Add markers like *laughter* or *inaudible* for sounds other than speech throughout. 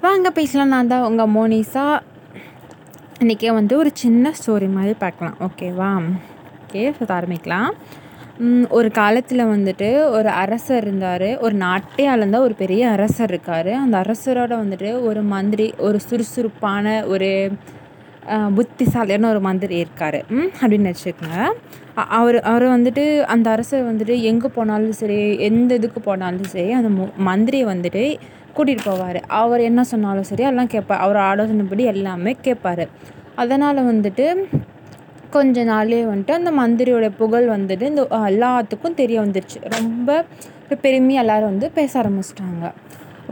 வாங்க பேசலாம். நான் தான் உங்கள் மோனிஸா இன்றைக்கி வந்து ஒரு சின்ன ஸ்டோரி மாதிரி பார்க்கலாம். ஓகேவா ஓகே ஸோ ஆரம்பிக்கலாம். ஒரு காலத்தில் வந்துட்டு ஒரு அரசர் இருந்தார். ஒரு நாட்டே அளந்த ஒரு பெரிய அரசர் இருக்கார். அந்த அரசரோட வந்துட்டு ஒரு மந்திரி ஒரு சுறுசுறுப்பான ஒரு புத்திசாலியான ஒரு மந்திரி இருக்கார். அப்படின்னு வச்சுக்கோங்க அவர் அவர் வந்துட்டு அந்த அரசர் வந்துட்டு எங்கே போனாலும் சரி எந்த இதுக்கு போனாலும் சரி அந்த மு- மந்திரியை வந்துட்டு கூட்டிகிட்டு போவார். அவர் என்ன சொன்னாலும் சரி எல்லாம் கேட்பார் அவர் ஆலோசனைப்படி எல்லாமே கேட்பார் அதனால் வந்துட்டு கொஞ்ச நாளே வந்துட்டு அந்த மந்திரியோட புகழ் வந்துட்டு இந்த எல்லாத்துக்கும் தெரிய வந்துருச்சு. ரொம்ப ஒரு பெருமையாக எல்லாரும் வந்து பேச ஆரம்பிச்சிட்டாங்க.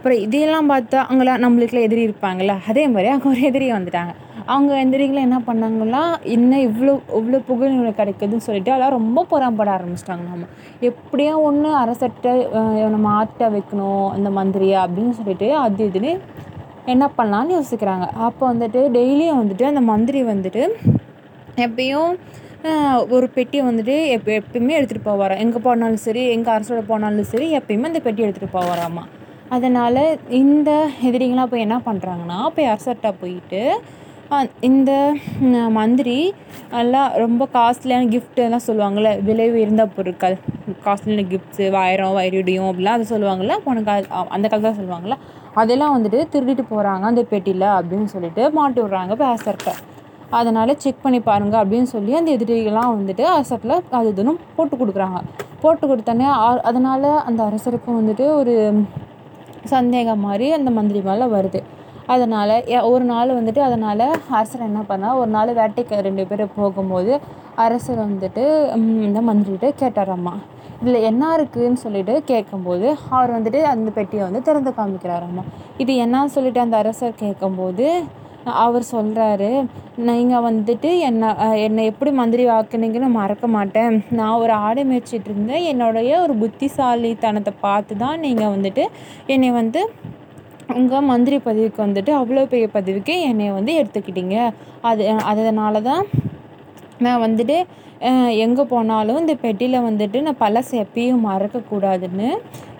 அப்புறம் இதையெல்லாம் பார்த்தா அங்கெல்லாம் நம்மளுக்குலாம் எதிரி இருப்பாங்கள்ல அதே மாதிரி அங்கே ஒரு எதிரி வந்துட்டாங்க. அவங்க எதிரிகளை என்ன பண்ணாங்கன்னா என்ன இவ்வளோ இவ்வளோ புகழ் இவனுக்கு கிடைக்குதுன்னு சொல்லிட்டு அதெல்லாம் ரொம்ப புறம்பட ஆரம்பிச்சிட்டாங்க நம்ம. எப்படியா ஒன்று அரசர்கிட்ட நம்ம இவனை வைக்கணும் அந்த மந்திரியை அப்படின்னு சொல்லிட்டு அது இதுன்னு என்ன பண்ணலான்னு யோசிக்கிறாங்க. அப்போ வந்துட்டு டெய்லியும் வந்துட்டு அந்த மந்திரி வந்துட்டு எப்பயும் ஒரு பெட்டியை வந்துட்டு எப்போ எப்பயுமே எடுத்துகிட்டு போவாராம். எங்கே போனாலும் சரி எங்கே அரசோட போனாலும் சரி எப்பயுமே அந்த பெட்டி எடுத்துகிட்டு போவாராம்மா அதனால் இந்த எதிரிங்களாம் போய் என்ன பண்ணுறாங்கன்னா போய் அரசர்கிட்ட போயிட்டு இந்த மந்திரி எல்லாம் ரொம்ப காஸ்ட்லியான கிஃப்ட் எல்லாம் சொல்லுவாங்கள்ல விலை உயர்ந்த பொருட்கள் காஸ்ட்லியான கிஃப்ட்ஸு வைரம் வைரூடியம் அப்படிலாம் அது சொல்லுவாங்கள்ல போன கால அந்த காலத்தில் சொல்லுவாங்கள்ல அதெல்லாம் வந்துட்டு திருடிட்டு போகிறாங்க அந்த பெட்டியில் அப்படின்னு சொல்லிட்டு மாட்டி விட்றாங்க இப்போ அரசர்கிட்ட அதனால் செக் பண்ணி பாருங்கள் அப்படின்னு சொல்லி அந்த எதிரிகள்லாம் வந்துட்டு அரசரில் அது இதுன்னு போட்டு கொடுக்குறாங்க. போட்டு கொடுத்தோன்னே அதனால் அந்த அரசருக்கும் வந்துட்டு ஒரு சந்தேகம் மாதிரி அந்த மந்திரி மேலே வருது. அதனால் ஒரு நாள் வந்துட்டு அதனால் அரசர் என்ன பண்ணால் ஒரு நாள் வேட்டைக்கு ரெண்டு பேர் போகும்போது அரசர் வந்துட்டு இந்த மந்திரிகிட்ட கேட்டாராம்மா இதில் என்ன இருக்குதுன்னு சொல்லிட்டு கேட்கும்போது அவர் வந்துட்டு அந்த பெட்டியை வந்து திறந்து காமிக்கிறாராம்மா இது என்னன்னு சொல்லிட்டு அந்த அரசர் கேட்கும்போது அவர் சொல்கிறாரு நீங்கள் வந்துட்டு என்னை என்னை எப்படி மந்திரி ஆக்குனீங்கன்னு மறக்க மாட்டேன். நான் ஒரு ஆடு மேய்ச்சிட்டு இருந்தேன். என்னுடைய ஒரு புத்திசாலித்தனத்தை பார்த்து தான் நீங்கள் வந்துட்டு என்னை வந்து உங்கள் மந்திரி பதவிக்கு வந்துட்டு அவ்வளோ பெரிய பதவிக்கு என்னை வந்து எடுத்துக்கிட்டீங்க. அது அதனால தான் நான் வந்துட்டு எங்கே போனாலும் இந்த பெட்டியில் வந்துட்டு நான் பழசை எப்பயும் மறக்கக்கூடாதுன்னு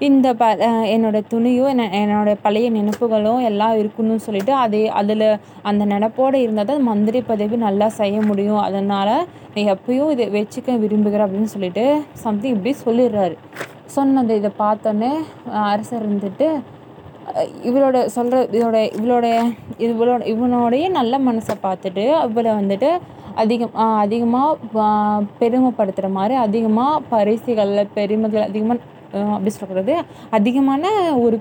இந்த ப என்னோடய என்னோட துணியும் என்ன என்னோட பழைய நினைப்புகளும் எல்லாம் இருக்கணும்னு சொல்லிட்டு அதே அதில் அந்த நினப்போடு இருந்தால் தான் மந்திரி பதவி நல்லா செய்ய முடியும். அதனால் நான் எப்பயும் இதை வச்சுக்க விரும்புகிறேன் அப்படின்னு சொல்லிட்டு சம்திங் இப்படி சொல்லிடுறாரு. சொன்னது இதை பார்த்தோன்னே அரசர் இருந்துட்டு இவளோட சொல்கிற இதோட இவளோட இவளோட இவனோடைய நல்ல மனசை பார்த்துட்டு இவளை வந்துட்டு அதிகம் அதிகமாக பெருமைப்படுத்துகிற மாதிரி அதிகமாக பரிசுகளில் பெருமைகள் அதிகமாக அப்படி சொல்கிறது அதிகமான ஒரு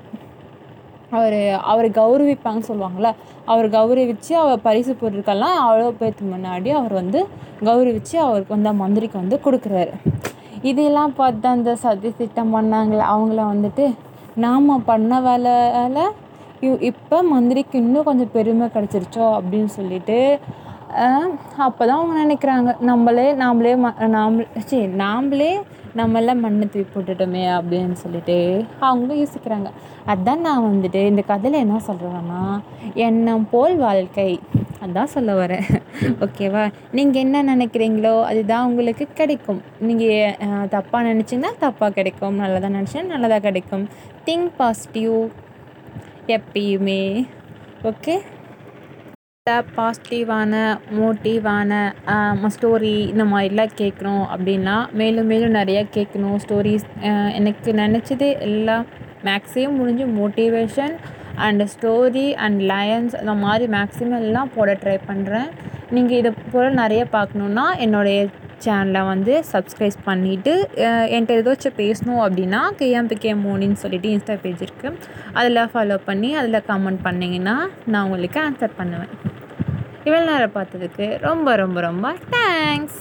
அவர் அவரை கௌரவிப்பாங்கன்னு சொல்லுவாங்கள்ல அவர் கௌரவிச்சு அவர் பரிசு பொருட்கள்லாம் அவ்வளோ பேர்த்து முன்னாடி அவர் வந்து கௌரவிச்சு அவருக்கு வந்து மந்திரிக்கு வந்து கொடுக்குறாரு. இதெல்லாம் பார்த்து அந்த சதி திட்டம் பண்ணாங்களே அவங்கள வந்துட்டு நாம் பண்ண வேலையில் இப்போ மந்திரிக்கு இன்னும் கொஞ்சம் பெருமை கிடச்சிருச்சோ அப்படின்னு சொல்லிட்டு அப்போ தான் அவங்க நினைக்கிறாங்க. நம்மளே நாமளே ம நாம சரி நாமளே நம்மள மண்ணை தூக்கி போட்டுட்டோமே அப்படின்னு சொல்லிட்டு அவங்களும் யோசிக்கிறாங்க. அதான் நான் வந்துட்டு இந்த கதையில் என்ன சொல்கிறேன்னா எண்ணம் போல் வாழ்க்கை. அதான் சொல்ல வரேன். *laughs* ஓகேவா? நீங்கள் என்ன நினைக்கிறீங்களோ அதுதான் உங்களுக்கு கிடைக்கும். நீங்கள் தப்பாக நினச்சிங்கன்னா தப்பாக கிடைக்கும். நல்லதாக நினச்சிங்கன்னா நல்லதாக கிடைக்கும். திங்க் பாசிட்டிவ் எப்பயுமே. ஓகே? பாசிட்டிவான மோட்டிவான ஸ்டோரி இந்த மாதிரிலாம் கேட்கணும் அப்படின்னா மேலும் மேலும் நிறையா கேட்கணும். ஸ்டோரிஸ் எனக்கு நினச்சது எல்லாம் மேக்ஸிமம் முடிஞ்சு motivation and story and lions அந்த மாதிரி மேக்ஸிமம் எல்லாம் போட ட்ரை பண்ணுறேன் நீங்கள் இதை போல் நிறைய பார்க்கணுன்னா என்னுடைய சேனலை வந்து சப்ஸ்கிரைப் பண்ணிவிட்டு என்கிட்ட ஏதாச்சும் பேசணும் அப்படின்னா கேஎம்பிகே மோனின்னு சொல்லிட்டு இன்ஸ்டா பேஜ் இருக்குது அதில் ஃபாலோ பண்ணி அதில் கமெண்ட் பண்ணிங்கன்னா நான் உங்களுக்கு ஆன்சர் பண்ணுவேன். இவ்வளோ நேரம் பார்த்ததுக்கு ரொம்ப ரொம்ப ரொம்ப தேங்க்ஸ்